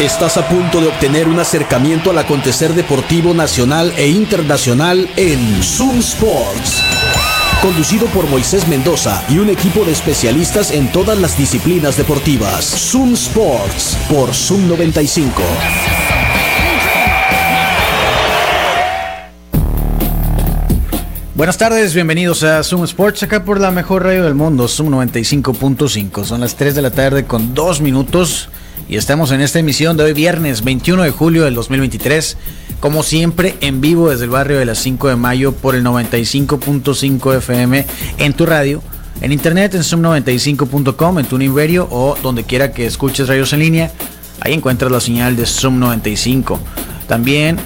Estás a punto de obtener un acercamiento al acontecer deportivo nacional e internacional en Zoom Sports. Conducido por Moisés Mendoza y un equipo de especialistas en todas las disciplinas deportivas. Zoom Sports por Zoom 95. Buenas tardes, bienvenidos a Zoom Sports, acá por la mejor radio del mundo, Zoom 95.5. Son las 3 de la tarde con 2 minutos y estamos en esta emisión de hoy viernes 21 de julio del 2023, como siempre en vivo desde el barrio de las 5 de mayo por el 95.5 FM en tu radio, en internet en zoom95.com, en tu Radio o donde quiera que escuches radios en línea, ahí encuentras la señal de Zoom 95. También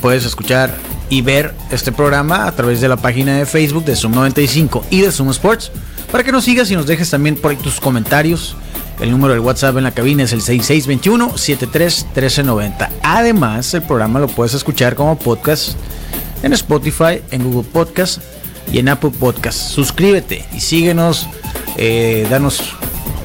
puedes escuchar y ver este programa a través de la página de Facebook de Zoom 95 y de Zoom Sports. Para que nos sigas y nos dejes también por ahí tus comentarios. El número del WhatsApp en la cabina es el 6621-731390. Además, el programa lo puedes escuchar como podcast en Spotify, en Google Podcast y en Apple Podcast. Suscríbete y síguenos, eh, danos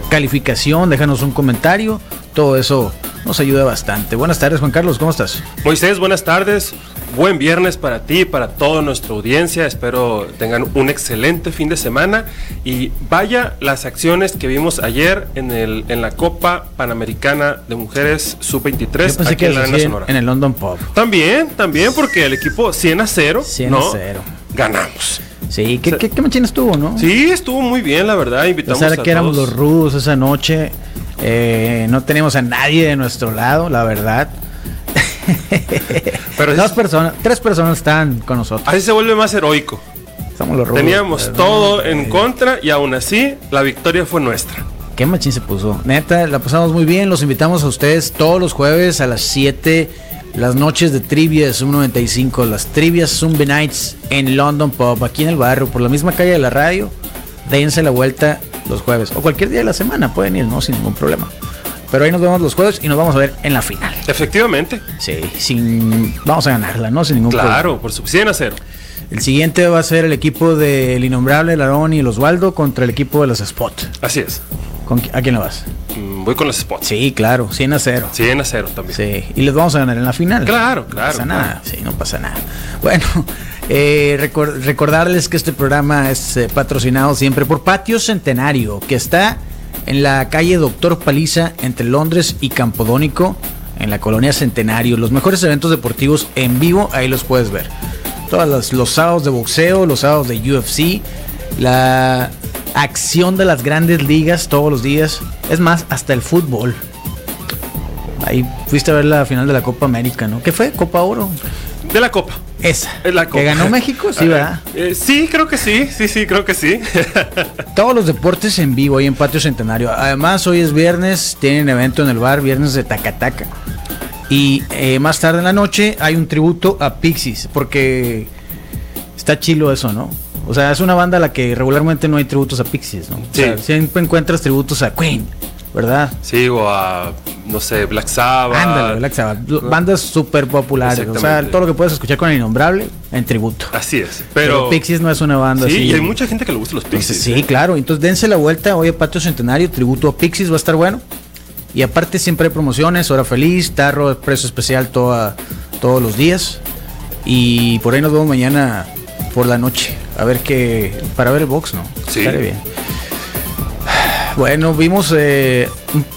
calificación, déjanos un comentario. Todo eso nos ayuda bastante. Buenas tardes, Juan Carlos, ¿cómo estás? Moisés, buenas tardes. Buen viernes para ti, para toda nuestra audiencia. Espero tengan un excelente fin de semana. Y vaya las acciones que vimos ayer en, el, en la Copa Panamericana de Mujeres Sub-23 aquí en la Arena Sonora. En el London Pub. También, también, porque el equipo 100 a 0. 100 a 0. Ganamos. Sí, ¿qué, qué, qué estuvo, no? Sí, estuvo muy bien, la verdad. Invitamos a que éramos los rudos esa noche. Eh, no tenemos a nadie de nuestro lado, la verdad. Pero Dos personas, tres personas están con nosotros. Así se vuelve más heroico. los Teníamos todo en contra y aún así la victoria fue nuestra. Qué machín se puso. Neta, la pasamos muy bien. Los invitamos a ustedes todos los jueves a las 7. Las noches de trivia de Zoom 95. Las trivias Zombie Nights en London Pub, aquí en el barrio, por la misma calle de la radio. Dense la vuelta los jueves. O cualquier día de la semana pueden ir, ¿no? Sin ningún problema. Pero ahí nos vemos los jueves y nos vamos a ver en la final. Efectivamente. Sí, sin, vamos a ganarla, ¿no? Sin ningún claro, problema. Claro, por su 100 a 0. El siguiente va a ser el equipo del Innombrable, el Aarón y el Osvaldo contra el equipo de los Spot. Así es. ¿A quién le vas? Mm, voy con los Spot. Sí, claro, 100 a 0. 100 a 0 también. Sí, y les vamos a ganar en la final. Claro, claro. No pasa nada, sí, no pasa nada. Bueno, eh, recordarles que este programa es eh, patrocinado siempre por Patio Centenario, que está en la calle Doctor Paliza entre Londres y Campodónico, en la colonia Centenario. Los mejores eventos deportivos en vivo, ahí los puedes ver. Todos los, sábados de boxeo, los sábados de UFC, la acción de las grandes ligas todos los días. Es más, hasta el fútbol. Ahí fuiste a ver la final de la Copa América, ¿no? ¿Qué fue? ¿Copa Oro? De la Copa. Esa. La ¿Que ganó México? Sí, ¿verdad? Eh, sí, creo que sí. Sí, sí, creo que sí. Todos los deportes en vivo ahí en Patio Centenario. Además, hoy es viernes, tienen evento en el bar, viernes de Tacataca. Y eh, más tarde en la noche hay un tributo a Pixies, porque está chilo eso, ¿no? O sea, es una banda a la que regularmente no hay tributos a Pixies, ¿no? siempre encuentras tributos a Queen, ¿verdad? Sí, o a, no sé, Black Sabbath. Ándale, Black Sabbath. Bandas súper populares. O sea, todo lo que puedes escuchar con el innombrable en tributo. Así es. Pero, Pixies no es una banda sí, así. y hay mucha gente que le gusta los Pixies. sí, ¿eh? claro. Entonces dense la vuelta hoy a Patio Centenario, tributo a Pixies, va a estar bueno. Y aparte siempre hay promociones, hora feliz, tarro, precio especial toda, todos los días. Y por ahí nos vemos mañana por la noche. A ver qué. Para ver el box, ¿no? Sí. Estaré bien. Bueno, vimos, eh,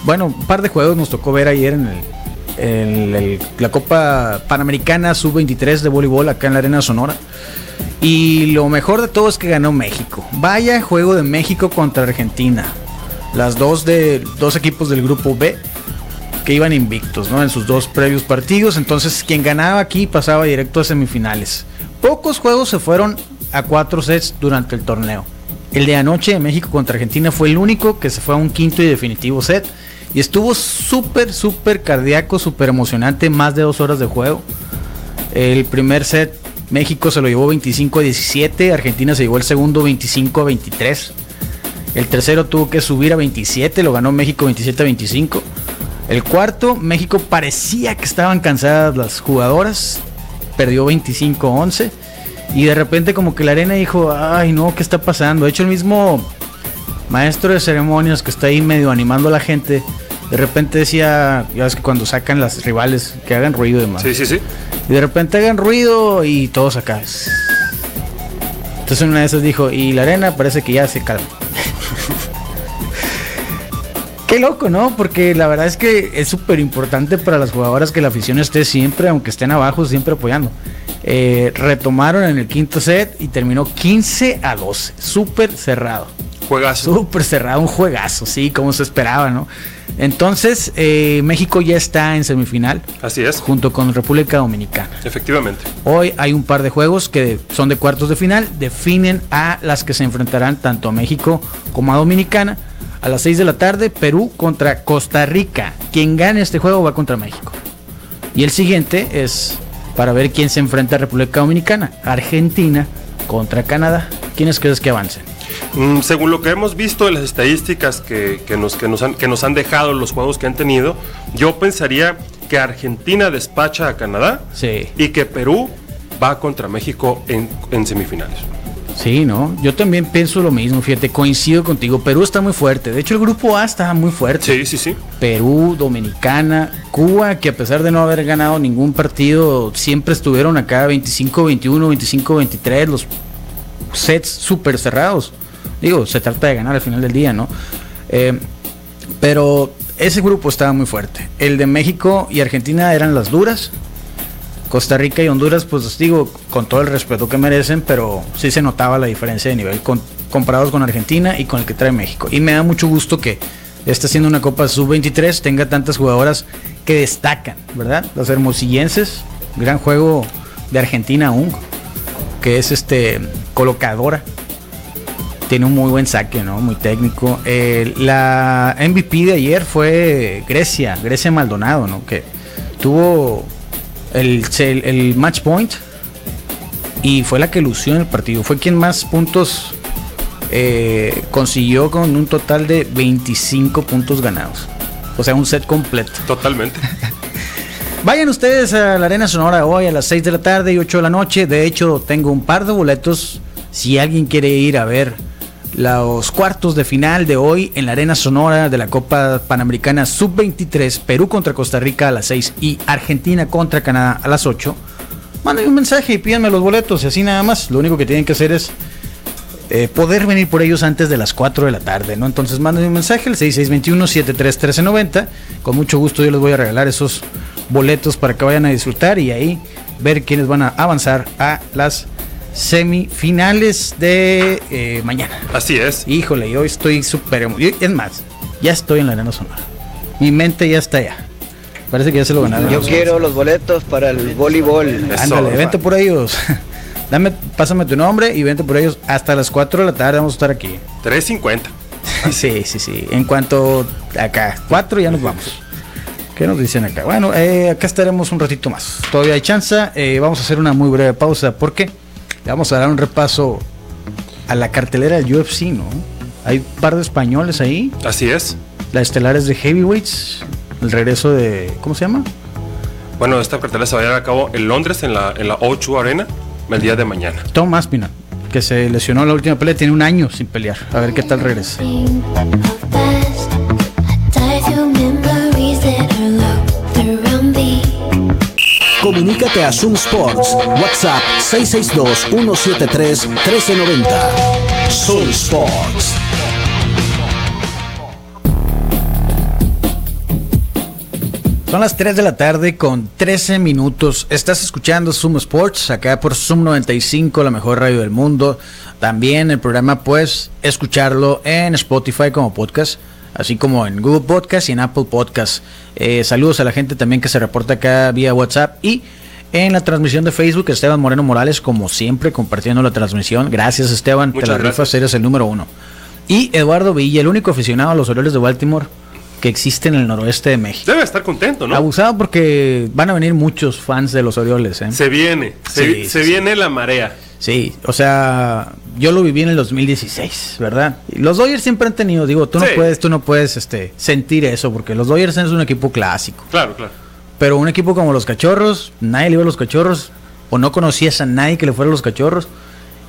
bueno, un par de juegos nos tocó ver ayer en, la Copa Panamericana Sub-23 de voleibol acá en la Arena Sonora. Y lo mejor de todo es que ganó México. Vaya juego de México contra Argentina. Las dos de dos equipos del grupo B que iban invictos, ¿no? En sus dos previos partidos. Entonces, quien ganaba aquí pasaba directo a semifinales. Pocos juegos se fueron a cuatro sets durante el torneo. El de anoche de México contra Argentina fue el único que se fue a un quinto y definitivo set. Y estuvo súper, súper cardíaco, súper emocionante, más de dos horas de juego. El primer set México se lo llevó 25 a 17, Argentina se llevó el segundo 25 a 23. El tercero tuvo que subir a 27, lo ganó México 27 a 25. El cuarto, México parecía que estaban cansadas las jugadoras, perdió 25 a 11. Y de repente como que la arena dijo, ay no, ¿qué está pasando? De hecho el mismo maestro de ceremonias que está ahí medio animando a la gente, De repente decía, ya ves que cuando sacan las rivales, que hagan ruido y demás. Sí, sí, sí. Y de repente hagan ruido y todos acá. Entonces una de esas dijo, y la arena parece que ya se calma. Qué loco, ¿no? Porque la verdad es que es súper importante para las jugadoras que la afición esté siempre, aunque estén abajo, siempre apoyando. Eh, retomaron en el quinto set y terminó 15 a 12. Súper cerrado. Juegazo. Súper cerrado, un juegazo, sí, como se esperaba, ¿no? Entonces, eh, México ya está en semifinal. Así es. Junto con República Dominicana. Efectivamente. Hoy hay un par de juegos que son de cuartos de final, definen a las que se enfrentarán tanto a México como a Dominicana. A las 6 de la tarde, Perú contra Costa Rica. Quien gane este juego va contra México. Y el siguiente es para ver quién se enfrenta a República Dominicana. Argentina contra Canadá. ¿Quiénes crees que avancen? Mm, según lo que hemos visto en las estadísticas que, que, nos, que, nos han, que nos han dejado los juegos que han tenido, yo pensaría que Argentina despacha a Canadá Sí. y que Perú va contra México en, en semifinales. Sí, ¿no? Yo también pienso lo mismo, fíjate, coincido contigo. Perú está muy fuerte. De hecho, el grupo A está muy fuerte. Sí, sí, sí. Perú, Dominicana, Cuba, que a pesar de no haber ganado ningún partido, siempre estuvieron acá 25-21, 25-23, los sets súper cerrados. Digo, se trata de ganar al final del día, ¿no? Eh, pero ese grupo estaba muy fuerte. El de México y Argentina eran las duras. Costa Rica y Honduras, pues digo, con todo el respeto que merecen, pero sí se notaba la diferencia de nivel comparados con Argentina y con el que trae México. Y me da mucho gusto que está siendo una Copa Sub-23, tenga tantas jugadoras que destacan, ¿verdad? Los hermosillenses, gran juego de Argentina aún, que es este colocadora. Tiene un muy buen saque, ¿no? Muy técnico. La MVP de ayer fue Grecia, Grecia Maldonado, ¿no? Que tuvo el, el, el match point y fue la que lució en el partido. Fue quien más puntos eh, consiguió con un total de 25 puntos ganados. O sea, un set completo. Totalmente. Vayan ustedes a la Arena Sonora hoy a las 6 de la tarde y 8 de la noche. De hecho, tengo un par de boletos. Si alguien quiere ir a ver los cuartos de final de hoy en la Arena Sonora de la Copa Panamericana Sub-23, Perú contra Costa Rica a las 6 y Argentina contra Canadá a las 8, manden un mensaje y pídanme los boletos y así nada más. Lo único que tienen que hacer es eh, poder venir por ellos antes de las 4 de la tarde, ¿no? Entonces manden un mensaje al 6621-731390. Con mucho gusto yo les voy a regalar esos boletos para que vayan a disfrutar y ahí ver quiénes van a avanzar a las semifinales de eh, mañana. Así es. Híjole, yo estoy súper Es más, ya estoy en la arena sonora. Mi mente ya está allá. Parece que ya se lo ganaron. Yo quiero los boletos para el voleibol. Ándale, vente por ellos. Dame, pásame tu nombre y vente por ellos. Hasta las 4 de la tarde vamos a estar aquí. 3.50. Sí, sí, sí. En cuanto acá, 4 ya nos vamos. ¿Qué nos dicen acá? Bueno, eh, acá estaremos un ratito más. Todavía hay chance. Eh, vamos a hacer una muy breve pausa porque le vamos a dar un repaso a la cartelera del UFC, ¿no? Hay un par de españoles ahí. Así es. Las estelares de Heavyweights. El regreso de. ¿Cómo se llama? Bueno, esta cartelera se va a llevar a cabo en Londres, en la, en la O2 Arena, el día de mañana. Tom Aspinall, que se lesionó en la última pelea. Tiene un año sin pelear. A ver qué tal regresa. Comunícate a Zoom Sports. WhatsApp 662-173-1390. Zoom Sports. Son las 3 de la tarde con 13 minutos. Estás escuchando Zoom Sports, acá por Zoom 95, la mejor radio del mundo. También el programa puedes escucharlo en Spotify como podcast, así como en Google Podcast y en Apple Podcast. Eh, saludos a la gente también que se reporta acá vía WhatsApp y en la transmisión de Facebook, Esteban Moreno Morales, como siempre, compartiendo la transmisión. Gracias Esteban, Muchas te la gracias. rifas, eres el número uno. Y Eduardo Villa, el único aficionado a los Orioles de Baltimore que existe en el noroeste de México. Debe estar contento, ¿no? Abusado porque van a venir muchos fans de los Orioles, ¿eh? Se viene, se, Sí, se sí, viene la marea. Sí, o sea, yo lo viví en el 2016, ¿verdad? Los Dodgers siempre han tenido, digo, tú no puedes, tú no puedes este, sentir eso, porque los Dodgers es un equipo clásico. Claro, claro. Pero un equipo como los Cachorros, nadie le iba a los Cachorros, o no conocías a nadie que le fuera a los Cachorros.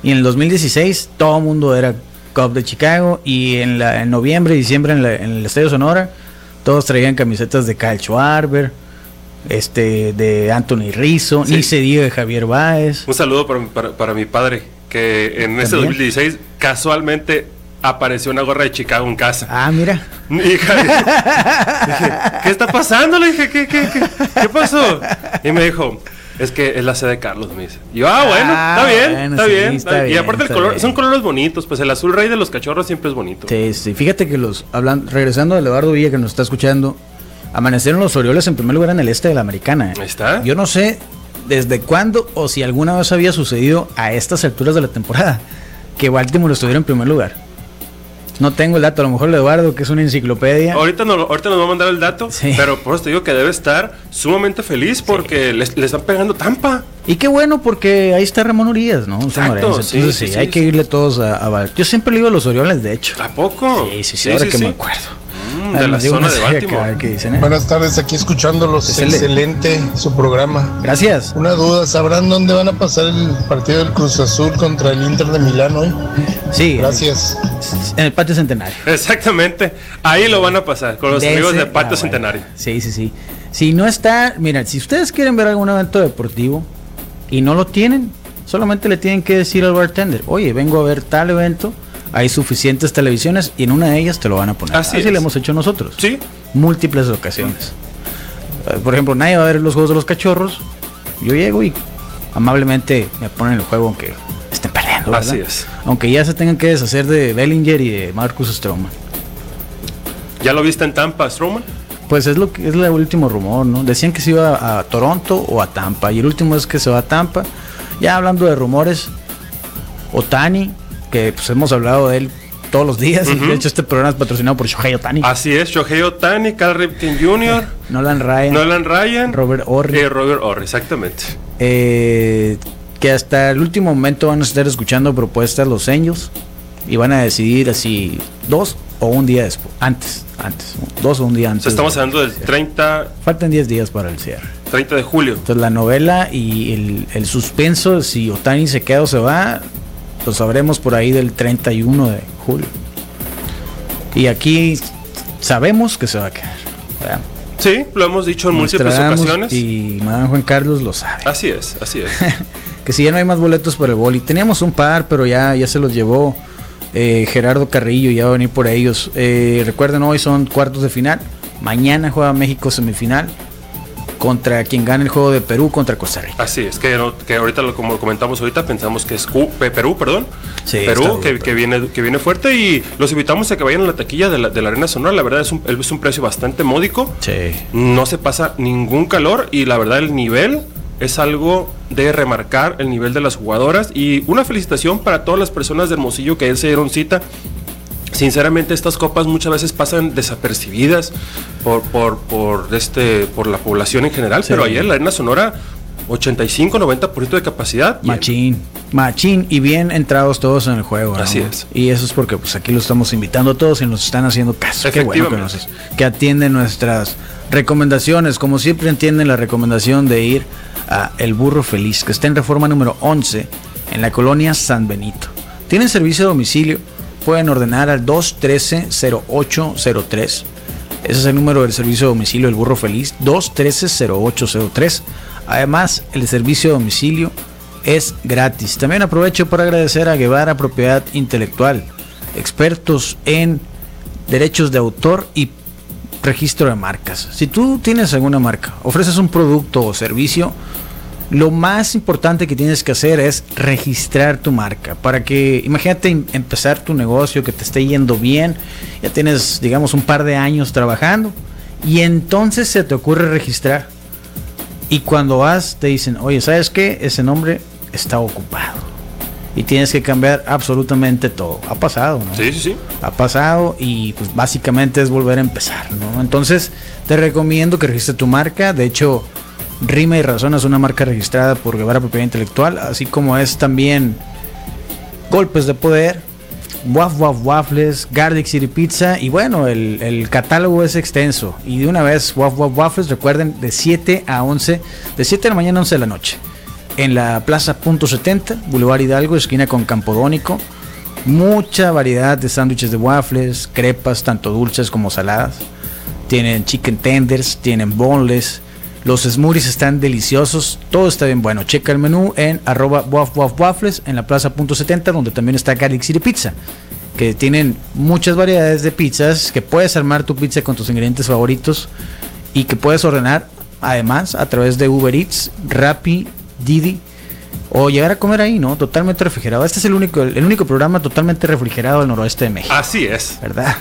Y en el 2016 todo el mundo era Cub de Chicago, y en, la, en noviembre diciembre en, la- en el Estadio Sonora, Todos traían camisetas de Kyle Schwarber, este, de Anthony Rizzo, Sí. ni se diga de Javier Baez. Un saludo para, para- para mi padre, que en También. 2016 casualmente apareció una gorra de Chicago en casa. Ah, mira. Hija, dije, ¿qué está pasando? Le dije, ¿qué, qué, qué, qué pasó? Y me dijo, es que es la sede de Carlos, me dice. Y yo, ah, bueno, Ah, está bien, bueno, está, sí, bien, está está bien. Y aparte el color, bien. son colores bonitos, pues el azul rey de los cachorros siempre es bonito. Sí, sí. Fíjate que los, hablan, regresando de Eduardo Villa que nos está escuchando, amanecieron los Orioles en primer lugar en el este de la americana. ¿eh? Está. Yo no sé desde cuándo o si alguna vez había sucedido a estas alturas de la temporada que Baltimore estuviera en primer lugar. No tengo el dato, a lo mejor el Eduardo, que es una enciclopedia. Ahorita, no, ahorita nos va a mandar el dato, Sí. pero por eso te digo que debe estar sumamente feliz porque le, le están pegando tampa. Y qué bueno porque ahí está Ramón Urias, ¿no? Exacto, sí, Entonces sí, sí, sí, hay que sí. irle todos a, Yo siempre le digo a los Orioles, de hecho. ¿A poco? Sí, sí, sí, ahora que me acuerdo. Mm, de la zona de Baltimore. acá que dicen, ¿eh? Buenas tardes, aquí escuchándolos. Excelente. Excelente su programa. Gracias. Una duda, ¿sabrán dónde van a pasar el partido del Cruz Azul contra el Inter de Milán hoy? Sí, Gracias. en el patio centenario. Exactamente. Ahí lo van a pasar con los De amigos ese- de Patio ah, bueno. Centenario. Sí, sí, sí. Si no está, mira, si ustedes quieren ver algún evento deportivo y no lo tienen, solamente le tienen que decir al bartender, oye, vengo a ver tal evento, hay suficientes televisiones y en una de ellas te lo van a poner. Así lo hemos hecho nosotros. Sí. Múltiples ocasiones. Eh, Por ejemplo, nadie va a ver los juegos de los cachorros. Yo llego y amablemente me ponen el juego aunque estén perdiendo. ¿verdad? Así es. Aunque ya se tengan que deshacer de Bellinger y de Marcus Stroman. ¿Ya lo viste en Tampa, Strowman? Pues es lo que es el último rumor, ¿no? Decían que se iba a Toronto o a Tampa. Y el último es que se va a Tampa. Ya hablando de rumores, Otani, que pues hemos hablado de él todos los días. y de hecho, este programa es patrocinado por Shohei Otani. Así es, Shohei Otani, Cal Ripken Jr., Nolan Ryan, Nolan Ryan, Robert Horry. y Robert Orr, exactamente. eh, que hasta el último momento van a estar escuchando propuestas los Angels. Y van a decidir así dos o un día después. Antes, antes. Dos o un día O antes. sea, estamos de- hablando del 30, Faltan 10 días para el cierre. 30 de julio. Entonces la novela y el, el suspenso, si Otani se queda o se va, lo sabremos por ahí del 31 de julio. Y aquí sabemos que se va a quedar. ¿verdad? Sí, lo hemos dicho en múltiples ocasiones. Y Madame Juan Carlos lo sabe. Así es, así es. Que si ya no hay más boletos para el boli. Teníamos un par, pero ya, ya se los llevó eh, Gerardo Carrillo, ya va a venir por ellos. Eh, recuerden, hoy son cuartos de final. Mañana juega México semifinal contra quien gane el juego de Perú contra Costa Rica. Así es, que, no- que ahorita, lo, como comentamos ahorita, pensamos que es Pe- Perú, perdón. Sí, Perú, que, viene, que viene fuerte y los invitamos a que vayan a la taquilla de la, de la Arena Sonora. La verdad es un, es un precio bastante módico. Sí. No se pasa ningún calor y la verdad el nivel es algo de remarcar el nivel de las jugadoras y una felicitación para todas las personas de Hermosillo que se dieron cita. Sinceramente estas copas muchas veces pasan desapercibidas por, por, por, este, por la población en general, Sí. pero ayer la Arena Sonora 85-90% de capacidad. Machín, machín y bien entrados todos en el juego. ¿no? Así es. Y eso es porque pues aquí lo estamos invitando a todos y nos están haciendo caso. Qué bueno que, nos, que atienden nuestras recomendaciones. Como siempre entienden la recomendación de ir a El Burro Feliz, que está en reforma número 11 en la colonia San Benito. Tienen servicio a domicilio, pueden ordenar al 213-0803. Ese es el número del servicio de domicilio del Burro Feliz, 213-0803. Además, el servicio de domicilio es gratis. También aprovecho para agradecer a Guevara Propiedad Intelectual, expertos en derechos de autor y registro de marcas. Si tú tienes alguna marca, ofreces un producto o servicio, lo más importante que tienes que hacer es registrar tu marca para que, imagínate em- empezar tu negocio, que te esté yendo bien, ya tienes, digamos, un par de años trabajando y entonces se te ocurre registrar. Y cuando vas, te dicen, oye, ¿sabes qué? Ese nombre está ocupado. Y tienes que cambiar absolutamente todo. Ha pasado, ¿no? Sí, sí, sí. ha pasado y pues básicamente es volver a empezar, ¿no? Entonces te recomiendo que registres tu marca, de hecho Rima y Razón es una marca registrada por Guevara Propiedad Intelectual, así como es también Golpes de Poder, Waf Waf Waffles, Garlic City Pizza y bueno, el, catálogo es extenso y de una vez Waf Waf Waffles, recuerden, de 7 a 11, de 7 de la mañana a 11 de la noche, en la Plaza Punto 70, Boulevard Hidalgo, esquina con Campodónico, mucha variedad de sándwiches de waffles, crepas, tanto dulces como saladas. tienen chicken tenders, tienen boneless. Los smoothies están deliciosos, todo está bien bueno. Checa el menú en arroba waf, waf, waffles en la plaza punto 70, donde también está Garlic City Pizza, que tienen muchas variedades de pizzas, que puedes armar tu pizza con tus ingredientes favoritos y que puedes ordenar además a través de Uber Eats, Rappi, Didi o llegar a comer ahí, ¿no? Totalmente refrigerado. Este es el único, el único programa totalmente refrigerado del noroeste de México, Así es. ¿verdad?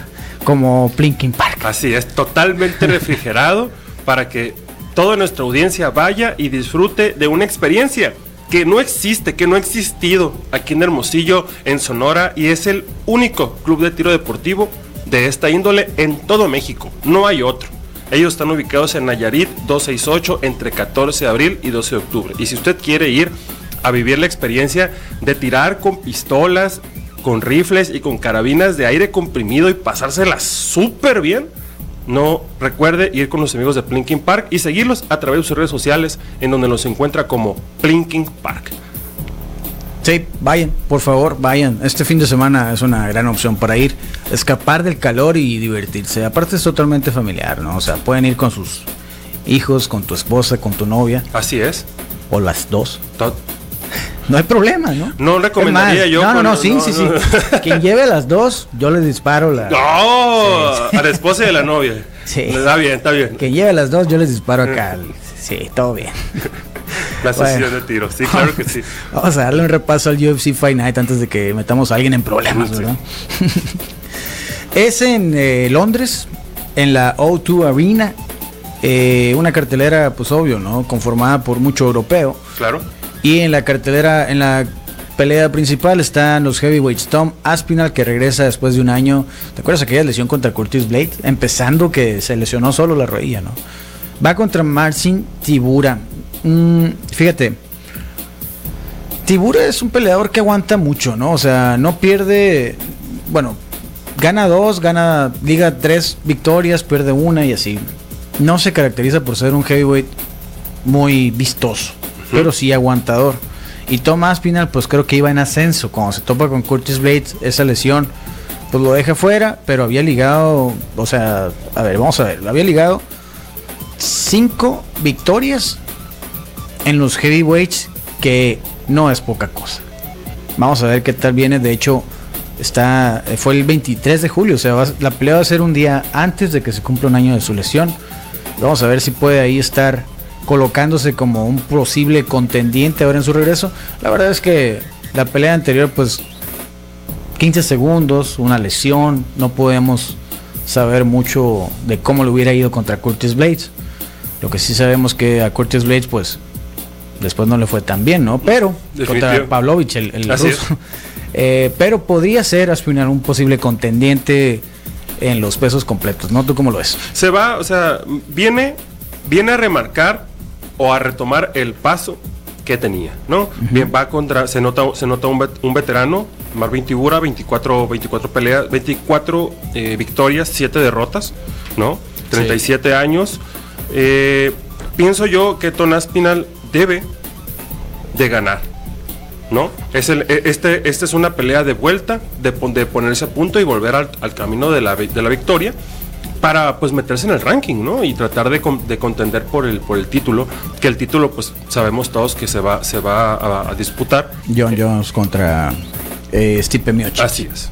Como Plinking Park. Así es, totalmente refrigerado para que toda nuestra audiencia vaya y disfrute de una experiencia que no existe, que no ha existido aquí en Hermosillo, en Sonora, y es el único club de tiro deportivo de esta índole en todo México. No hay otro. Ellos están ubicados en Nayarit 268 entre 14 de abril y 12 de octubre. Y si usted quiere ir a vivir la experiencia de tirar con pistolas, con rifles y con carabinas de aire comprimido y pasársela súper bien, no recuerde ir con los amigos de Plinking Park y seguirlos a través de sus redes sociales en donde los encuentra como Plinking Park. Sí, vayan, por favor, vayan. Este fin de semana es una gran opción para ir, escapar del calor y divertirse. Aparte es totalmente familiar, ¿no? O sea, pueden ir con sus hijos, con tu esposa, con tu novia, Así es. o las dos. To- No hay problema, ¿no? No recomendaría yo No, no, no, sí, no, sí, no. sí. Quien lleve las dos, yo le disparo la. ¡No! A la esposa de la novia. Sí. Está bien, está bien. Quien lleve las dos, yo les disparo acá. Sí, todo bien. La sesión Bueno. de tiro. Sí, claro que sí. Vamos a darle un repaso al UFC Fight Night antes de que metamos a alguien en problemas, Sí. ¿verdad? es en eh, Londres, en la O2 Arena. eh, una cartelera, pues obvio, ¿no? Conformada por mucho europeo. Claro. Y en la cartelera, en la pelea principal están los heavyweights Tom Aspinall que regresa después de un año. ¿Te acuerdas aquella lesión contra Curtis Blade? Empezando que se lesionó solo la rodilla, ¿no? Va contra Marcin Tibura. Mm, fíjate. Tibura es un peleador que aguanta mucho, ¿no? O sea, no pierde. Bueno, gana dos, gana, liga tres victorias, pierde una y así. No se caracteriza por ser un heavyweight muy vistoso, pero sí aguantador. Y Tom Aspinall, pues creo que iba en ascenso. Cuando se topa con Curtis Blades, esa lesión, pues lo deja fuera, pero había ligado, o sea, a ver, vamos a ver, había ligado cinco victorias en los heavyweights, que no es poca cosa. Vamos a ver qué tal viene. De hecho, está eh, fue el 23 de julio, o sea, la pelea va a ser un día antes de que se cumpla un año de su lesión. Vamos a ver si puede ahí estar colocándose como un posible contendiente ahora en su regreso. La verdad es que la pelea anterior, pues 15 segundos, una lesión, no podemos saber mucho de cómo le hubiera ido contra Curtis Blades. Lo que sí sabemos que a Curtis Blades, pues después no le fue tan bien, ¿no? Pero Definitivo. contra Pavlovich, el, ruso. Eh, pero podría ser Aspinar un posible contendiente en los pesos completos, ¿no? ¿Tú cómo lo ves? Se va, o sea, viene, viene a remarcar o a retomar el paso que tenía, ¿no? Bien, va contra, se nota, se nota un, vet- un veterano, Marvin Tibura, 24, 24 peleas, 24 eh, victorias, 7 derrotas, ¿no? 37 años. Eh, pienso yo que Ton Aspinal debe de ganar. ¿No? Es el, e- este, esta es una pelea de vuelta, de, de ponerse a punto y volver al, al camino de la, de la victoria para pues meterse en el ranking, ¿no? Y tratar de, de contender por el, por el título, que el título pues sabemos todos que se va, se va a, a disputar. John Jones contra eh, Stipe Miocic. Así es.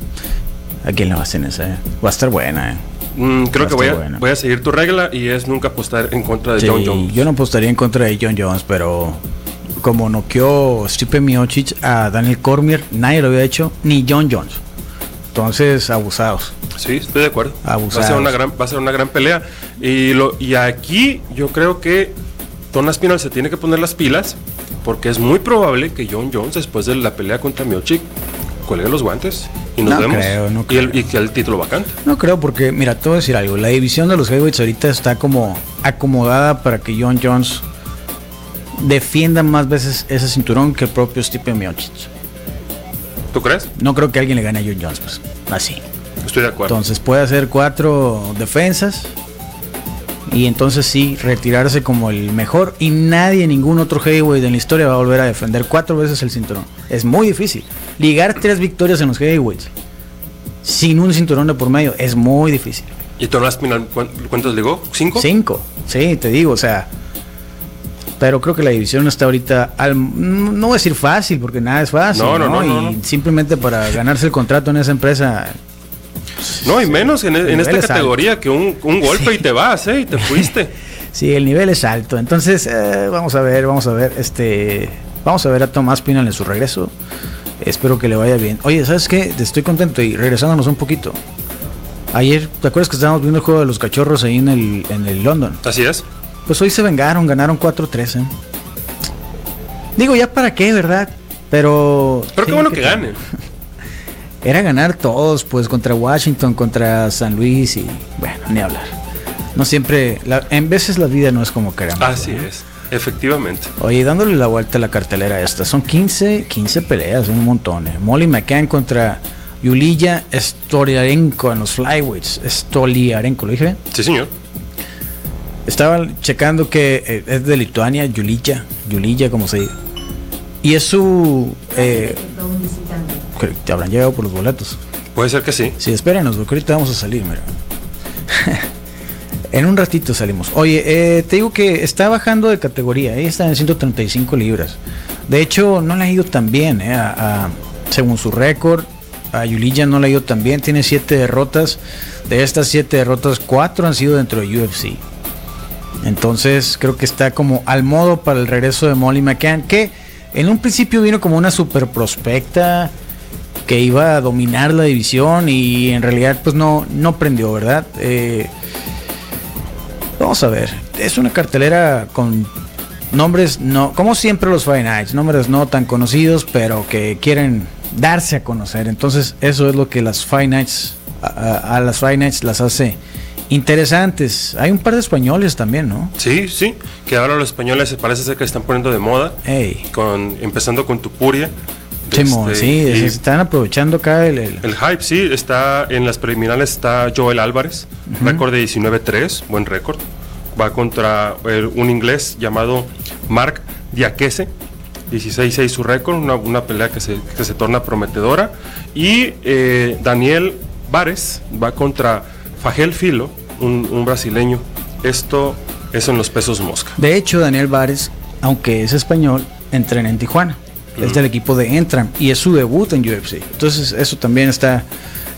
¿A quién le vas en esa? eh? Va a estar buena. eh. Mm, creo Va que voy a, buena. voy a seguir tu regla y es nunca apostar en contra de Sí, John Jones. yo no apostaría en contra de John Jones, pero como noqueó Stipe Miocic a Daniel Cormier, nadie lo había hecho, ni John Jones. Entonces, abusados. Sí, estoy de acuerdo. Va a Abusados. ser una gran, va a ser una gran pelea. Y, lo, y aquí yo creo que Ton Aspinal se tiene que poner las pilas porque es muy probable que John Jones, después de la pelea contra Miocic, cuelgue los guantes y nos No vemos. creo, no y, el, creo. y que el título vacante. No creo porque, mira, te voy a decir algo. La división de los heavyweights ahorita está como acomodada para que John Jones defienda más veces ese cinturón que el propio Stipe Miocic. ¿Tú crees? No creo que alguien le gane a John Jones, pues, así. Estoy de acuerdo. Entonces puede hacer cuatro defensas y entonces sí retirarse como el mejor y nadie, ningún otro heavyweight en la historia va a volver a defender cuatro veces el cinturón. Es muy difícil. Ligar tres victorias en los heavyweights sin un cinturón de por medio es muy difícil. ¿Y Tomás Pinal cuán- cuántos ligó? ¿Cinco? Cinco, sí, te digo, o sea. Pero creo que la división está ahorita, al- no voy a decir fácil, porque nada es fácil. No, no, no, y simplemente para ganarse el contrato en esa empresa. No, y menos en, en nivel esta es categoría que un, un golpe y te vas, ¿eh? Y te fuiste. Sí, el nivel es alto. Entonces, eh, vamos a ver, vamos a ver. Este, vamos a ver a Tomás Pinal en su regreso. Espero que le vaya bien. Oye, ¿sabes qué? Estoy contento y regresándonos un poquito. Ayer, ¿te acuerdas que estábamos viendo el juego de los cachorros ahí en el, en el London? Así es. Pues hoy se vengaron, ganaron 4-3. ¿eh? Digo, ya para qué, ¿verdad? Pero. Pero qué bueno ¿qué que tal? ganen. Era ganar todos, pues contra Washington, contra San Luis y. Bueno, ni hablar. No siempre. la- en veces la vida no es como queremos. Así ¿no? es. Efectivamente. Oye, dándole la vuelta a la cartelera esta, son 15, 15 peleas, un montón. eh. Molly McCann contra Yulia Stoliarenko en los flyweights. Stoliarenko, ¿lo dije? Sí, señor. Estaba checando que eh, es de Lituania, Yulia, Yulia, como se dice. Y es su... Eh, te habrán llegado por los boletos. Puede ser que sí. Sí, espéranos, porque ahorita vamos a salir, mira. en un ratito salimos. Oye, eh, te digo que está bajando de categoría, ella está en 135 libras. De hecho, no le ha ido tan bien, eh, a- a- según su récord. A Yulia no le ha ido tan bien, tiene 7 derrotas. De estas 7 derrotas, 4 han sido dentro de UFC. Entonces creo que está como al modo para el regreso de Molly McCann, que en un principio vino como una super prospecta que iba a dominar la división y en realidad pues no, no prendió, ¿verdad? Eh, vamos a ver, es una cartelera con nombres no, como siempre los Fight Nights, nombres no tan conocidos, pero que quieren darse a conocer. Entonces eso es lo que las Fight Nights, a, a- las Fight Nights las hace interesantes. Hay un par de españoles también, ¿no? Sí, sí. Que ahora los españoles parece ser que están poniendo de moda. Ey, Con, empezando con Tupuria. Este, sí, y están aprovechando acá el, el- El hype, sí, está en las preliminares está Joel Álvarez, récord de 19-3, buen récord. Va contra el- un inglés llamado Mark Diakese, 16-6 su récord, una, una pelea que se, que se torna prometedora. Y eh, Daniel Vares va contra Fagel Filo, un, un brasileño. Esto es en los pesos mosca. De hecho, Daniel Vares, aunque es español, entrena en Tijuana. Es del equipo de Entram y es su debut en UFC. Entonces, eso también está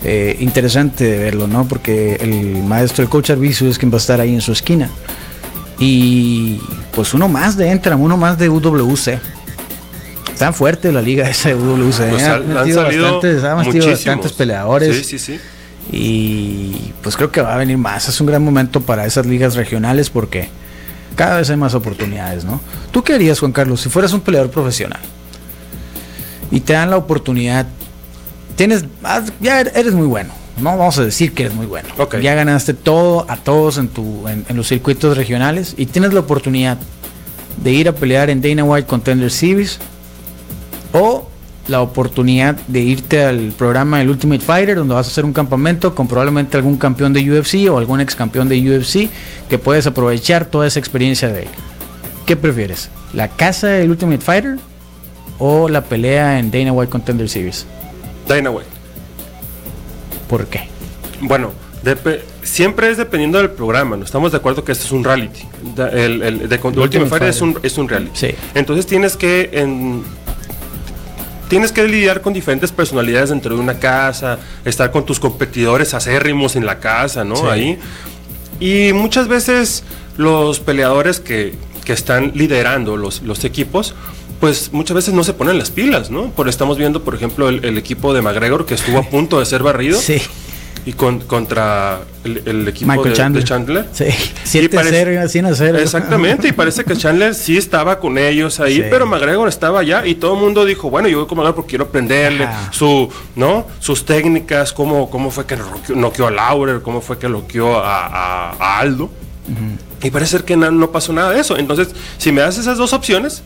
eh, interesante de verlo, ¿no? Porque el maestro, el coach Arbizu, es quien va a estar ahí en su esquina. Y pues uno más de Entram, uno más de UWC. Está fuerte la liga esa de UWC. ¿eh? Pues ha han- salido bastantes peleadores. Sí, sí, sí. Y pues creo que va a venir más. Es un gran momento para esas ligas regionales porque cada vez hay más oportunidades, ¿no? ¿Tú qué harías, Juan Carlos, si fueras un peleador profesional? Y te dan la oportunidad. Tienes. ah, Ya eres muy bueno. No vamos a decir que eres muy bueno. Ok. Ya ganaste todo a todos en, tu, en, en los circuitos regionales. Y tienes la oportunidad de ir a pelear en Dana White Contender Series. O la oportunidad de irte al programa El Ultimate Fighter, donde vas a hacer un campamento con probablemente algún campeón de UFC o algún ex campeón de UFC que puedes aprovechar toda esa experiencia de él. ¿Qué prefieres? ¿La casa del Ultimate Fighter o la pelea en Dana White Contender Series? Dana White. ¿Por qué? Bueno, siempre es dependiendo del programa, ¿no? Estamos de acuerdo que esto es un reality. El, Ultimate, Fighter es un, es un reality. Sí. Entonces tienes que en- tienes que lidiar con diferentes personalidades dentro de una casa, estar con tus competidores acérrimos en la casa, ¿no? Sí. Ahí. Y muchas veces los peleadores que, que están liderando los, los equipos, pues muchas veces no se ponen las pilas, ¿no? Por estamos viendo, por ejemplo, el, el equipo de McGregor que estuvo a punto de ser barrido Sí, y con, contra el, el equipo de, Chandler. de Chandler. sí. Y 7-0, parece- 100 a 0. Exactamente, y parece que Chandler sí estaba con ellos ahí, Sí. pero McGregor estaba allá y todo el mundo dijo, bueno, yo voy con McGregor porque quiero aprenderle su, ¿no? sus técnicas, cómo, cómo fue que noqueó- a Laurer, cómo fue que noqueó a, a- a Aldo. Y parece ser que na- no pasó nada de eso. Entonces, si me das esas dos opciones,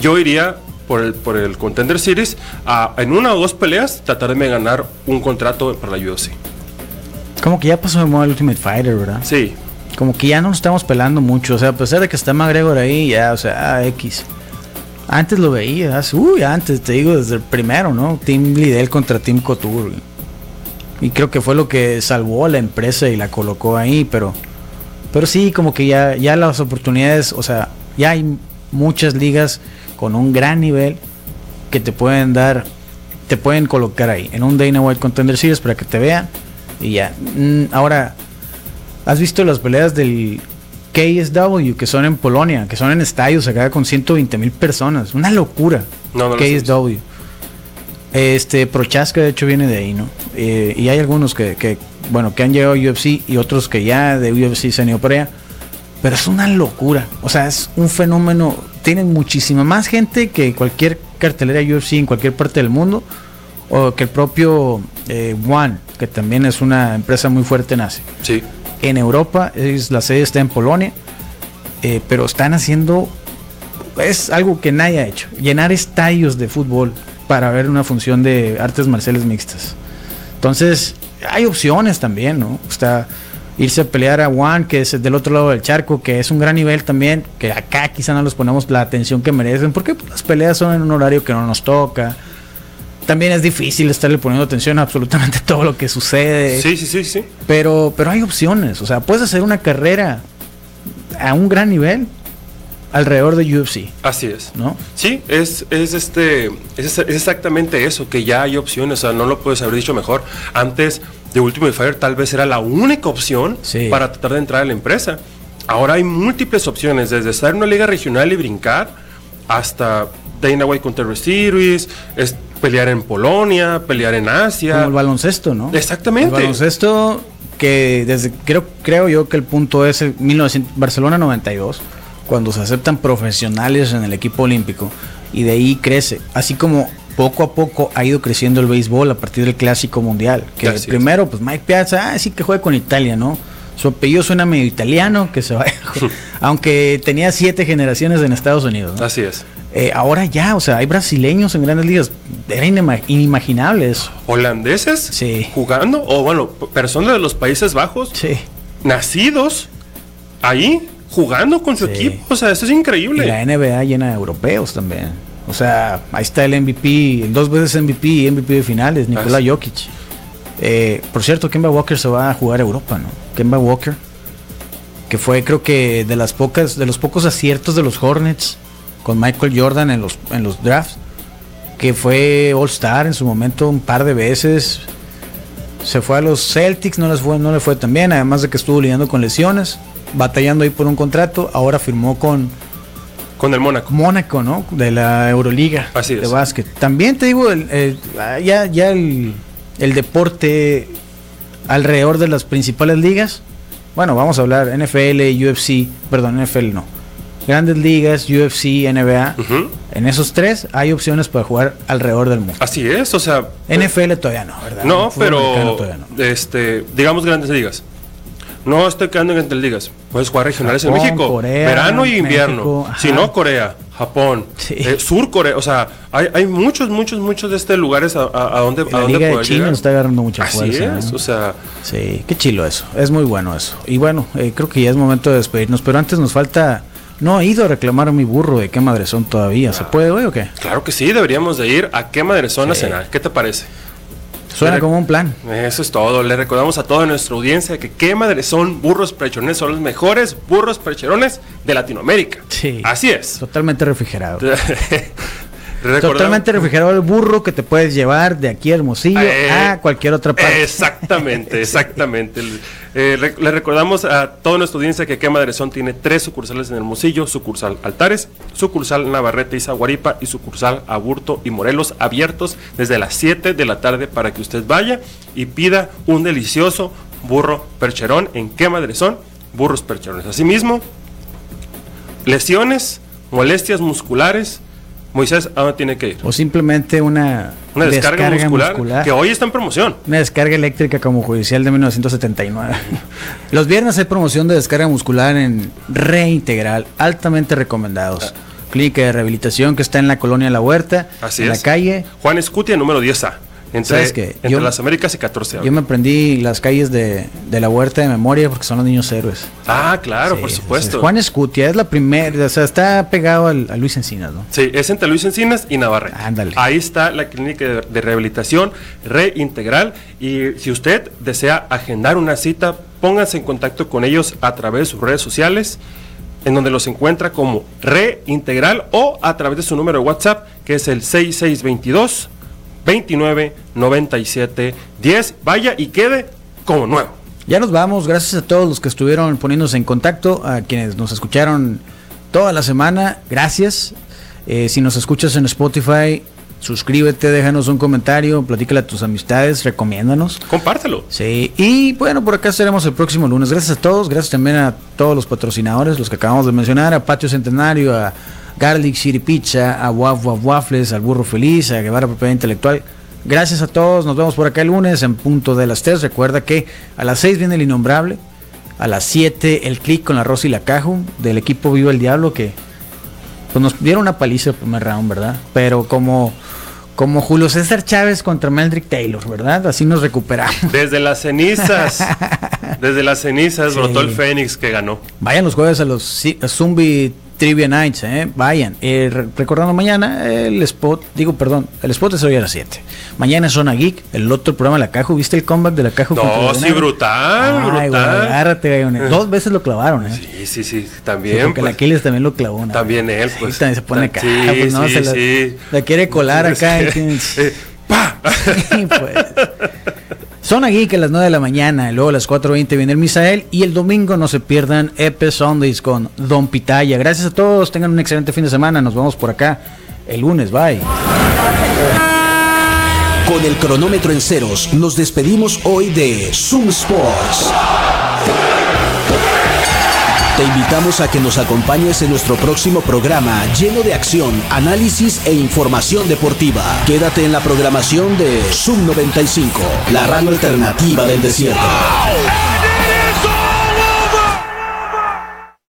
yo iría por el, por el Contender Series a, en una o dos peleas tratar de ganar un contrato para la UFC. Como que ya pasó de moda el Ultimate Fighter, ¿verdad? Sí, Como que ya no nos estamos pelando mucho. O sea, a pesar de que está McGregor ahí, ya, o sea, ah, X. Antes lo veías, uy, antes, te digo, desde el primero, ¿no? Team Lidl contra Team Couture. Y creo que fue lo que salvó a la empresa y la colocó ahí, pero pero sí, como que ya, ya las oportunidades, o sea, ya hay muchas ligas con un gran nivel que te pueden dar, te pueden colocar ahí en un Dana White Contender Series para que te vean y ya. Mm, ahora, ¿has visto las peleas del KSW que son en Polonia, que son en estadios acá con 120 mil personas? Una locura. No, no. KSW. Este, Prochaska de hecho viene de ahí, ¿no? Eh, y hay algunos que, que, bueno, que han llegado a UFC y otros que ya de UFC se han ido para allá. Pero es una locura. O sea, es un fenómeno. Tienen muchísima más gente que cualquier cartelera UFC en cualquier parte del mundo. O que el propio eh, One, que también es una empresa muy fuerte en Asia. Sí. En Europa, es, la sede está en Polonia. eh, pero están haciendo. Es algo que nadie ha hecho. Llenar estadios de fútbol para ver una función de artes marciales mixtas. Entonces, hay opciones también, ¿no? Está irse a pelear a One, que es del otro lado del charco, que es un gran nivel también, que acá quizá no les ponemos la atención que merecen, porque pues, las peleas son en un horario que no nos toca. También es difícil estarle poniendo atención a absolutamente todo lo que sucede. Sí, sí, sí, sí. Pero, pero hay opciones. O sea, puedes hacer una carrera a un gran nivel alrededor de UFC, Así es. ¿no? Sí, es, es este es, es exactamente eso, que ya hay opciones, o sea, no lo puedes haber dicho mejor. Antes de Ultimate Fighter tal vez era la única opción Sí. para tratar de entrar a la empresa. Ahora hay múltiples opciones, desde estar en una liga regional y brincar hasta Dana White Contender Series, es pelear en Polonia, pelear en Asia. Como el baloncesto, ¿no? Exactamente. El baloncesto que desde creo creo yo que el punto es el 1900 Barcelona 92 cuando se aceptan profesionales en el equipo olímpico y de ahí crece, así como poco a poco ha ido creciendo el béisbol a partir del clásico mundial, que es. primero pues Mike Piazza, ah, sí que juega con Italia, ¿no? Su apellido suena medio italiano, que se vaya, aunque tenía siete generaciones en Estados Unidos. ¿no? Así es. Eh, ahora ya, o sea, hay brasileños en grandes ligas, era inima- inimaginable eso. Holandeses Sí. jugando, o bueno, personas de los Países Bajos Sí. nacidos ahí jugando con su Sí. equipo. O sea, eso es Y increíble. la NBA llena de europeos también. O sea, ahí está el MVP, el dos veces MVP y MVP de finales, Nikola Así. Jokic. Eh, por cierto, Kemba Walker se va a jugar a Europa, ¿no? Kemba Walker, que fue creo que de las pocas, de los pocos aciertos de los Hornets con Michael Jordan en los, en los drafts, que fue All Star en su momento un par de veces. Se fue a los Celtics, no les fue, no le fue tan bien, además de que estuvo lidiando con lesiones, batallando ahí por un contrato, ahora firmó con, Con el Mónaco. Mónaco, ¿no? De la Euroliga Así de básquet. También te digo, el- el- ah, ya, ya el, el deporte alrededor de las principales ligas. Bueno, vamos a hablar NFL, UFC, perdón, NFL no. Grandes ligas, UFC, NBA. En esos tres hay opciones para jugar alrededor del mundo. Así es, o sea. NFL todavía no, ¿verdad? No, pero no. este, digamos grandes ligas. No estoy quedando en grandes ligas. Puedes jugar regionales Japón, en México. Corea, verano y invierno. Si no, Corea, Japón, Sí. eh, Sur Corea. O sea, hay, hay muchos, muchos, muchos de este lugares a, a, a donde, a La donde liga de poder China llegar. está agarrando mucha Así fuerza. es, ¿no? o sea, Sí, qué chilo eso. Es muy bueno eso. Y bueno, eh, creo que ya es momento de despedirnos. Pero antes nos falta. No he ido a reclamar a mi burro de qué madre son todavía. ¿Se puede, güey, o qué? claro que sí, deberíamos de ir a qué madre son a Sí. cenar. ¿Qué te parece? Suena como un plan. Eso es todo. Le recordamos a toda nuestra audiencia que qué madre son burros precherones, son los mejores burros precherones de Latinoamérica. Sí. Así es. Totalmente refrigerado. Recordamos- Totalmente refrigerado el burro que te puedes llevar de aquí a Hermosillo Eh, a cualquier otra parte. Exactamente, exactamente. Eh, le recordamos a toda nuestra audiencia que Qué Madrezón tiene tres sucursales en Hermosillo, sucursal Altares, sucursal Navarrete y Zaguaripa y sucursal Aburto y Morelos, abiertos desde las 7 de la tarde para que usted vaya y pida un delicioso burro percherón en Qué Madrezón, burros percherones. Asimismo, lesiones, molestias musculares, Moisés, ¿a dónde tiene que ir? O simplemente una, Una descarga, muscular, que hoy está en promoción. Una descarga eléctrica como judicial de 1979. Los viernes hay promoción de descarga muscular en Reintegral, altamente recomendados. Clínica de rehabilitación que está en la colonia La Huerta, Así en es. la calle. Juan Escutia, número 10A. Entre, ¿Sabes qué? entre Yo- las Américas y 14 Yo me aprendí las calles de, de la huerta de memoria porque son los niños héroes. Ah, claro, Sí, por supuesto. Juan Escutia es la primera, o sea, está pegado al- a Luis Encinas, ¿no? Sí, es entre Luis Encinas y Navarrete. Ándale. Ahí está la clínica de, de rehabilitación reintegral y si usted desea agendar una cita, pónganse en contacto con ellos a través de sus redes sociales, en donde los encuentra como reintegral o a través de su número de WhatsApp, que es el 6622 29 97 10. Vaya y quede como nuevo. Ya nos vamos, gracias a todos los que estuvieron poniéndose en contacto, a quienes nos escucharon toda la semana, gracias. Eh, si nos escuchas en Spotify, suscríbete, déjanos un comentario, platícale a tus amistades, recomiéndanos. Compártelo. Sí, y bueno, por acá estaremos el próximo lunes. Gracias a todos, gracias también a todos los patrocinadores, los que acabamos de mencionar, a Patio Centenario, a Garlic City Pizza, a Waf Waf Waffles, al Burro Feliz, a Guevara Propiedad Intelectual. Gracias a todos, nos vemos por acá el lunes en punto de las 3. Recuerda que a las 6 viene el innombrable, a las 7 el click con la Rosa y la Caju del equipo Viva el Diablo que pues nos dieron una paliza el primer round, ¿verdad? Pero como, como Julio César Chávez contra Meldrick Taylor, ¿verdad? Así nos recuperamos. Desde las cenizas, desde las cenizas Sí. brotó el Fénix que ganó. Vayan los jueves a los Zumbi Trivia Nights, ¿eh? Vayan. Eh, re- recordando mañana el spot, digo, perdón, el spot es hoy a las 7. Mañana es Zona Geek, el otro programa La Cajo. ¿Viste el comeback de La contra No, sí, brutal, Ay, güey, agárrate, gallones. Dos veces lo clavaron, ¿eh? Sí, sí, sí, Sí, también. porque el pues, Aquiles también lo clavó. ¿no? También él, Sí, pues. también se pone acá. Sí, pues, no, sí, se la, sí. la quiere colar acá. que- y- eh, pues. Zona Geek a las 9 de la mañana, luego a las 4.20 viene el Misael y el domingo no se pierdan Epe Sundays con Don Pitaya. Gracias a todos, tengan un excelente fin de semana, nos vemos por acá el lunes, bye. Con el cronómetro en ceros, nos despedimos hoy de Zoom Sports. Te invitamos a que nos acompañes en nuestro próximo programa lleno de acción, análisis e información deportiva. Quédate en la programación de Zoom 95, la radio alternativa del desierto.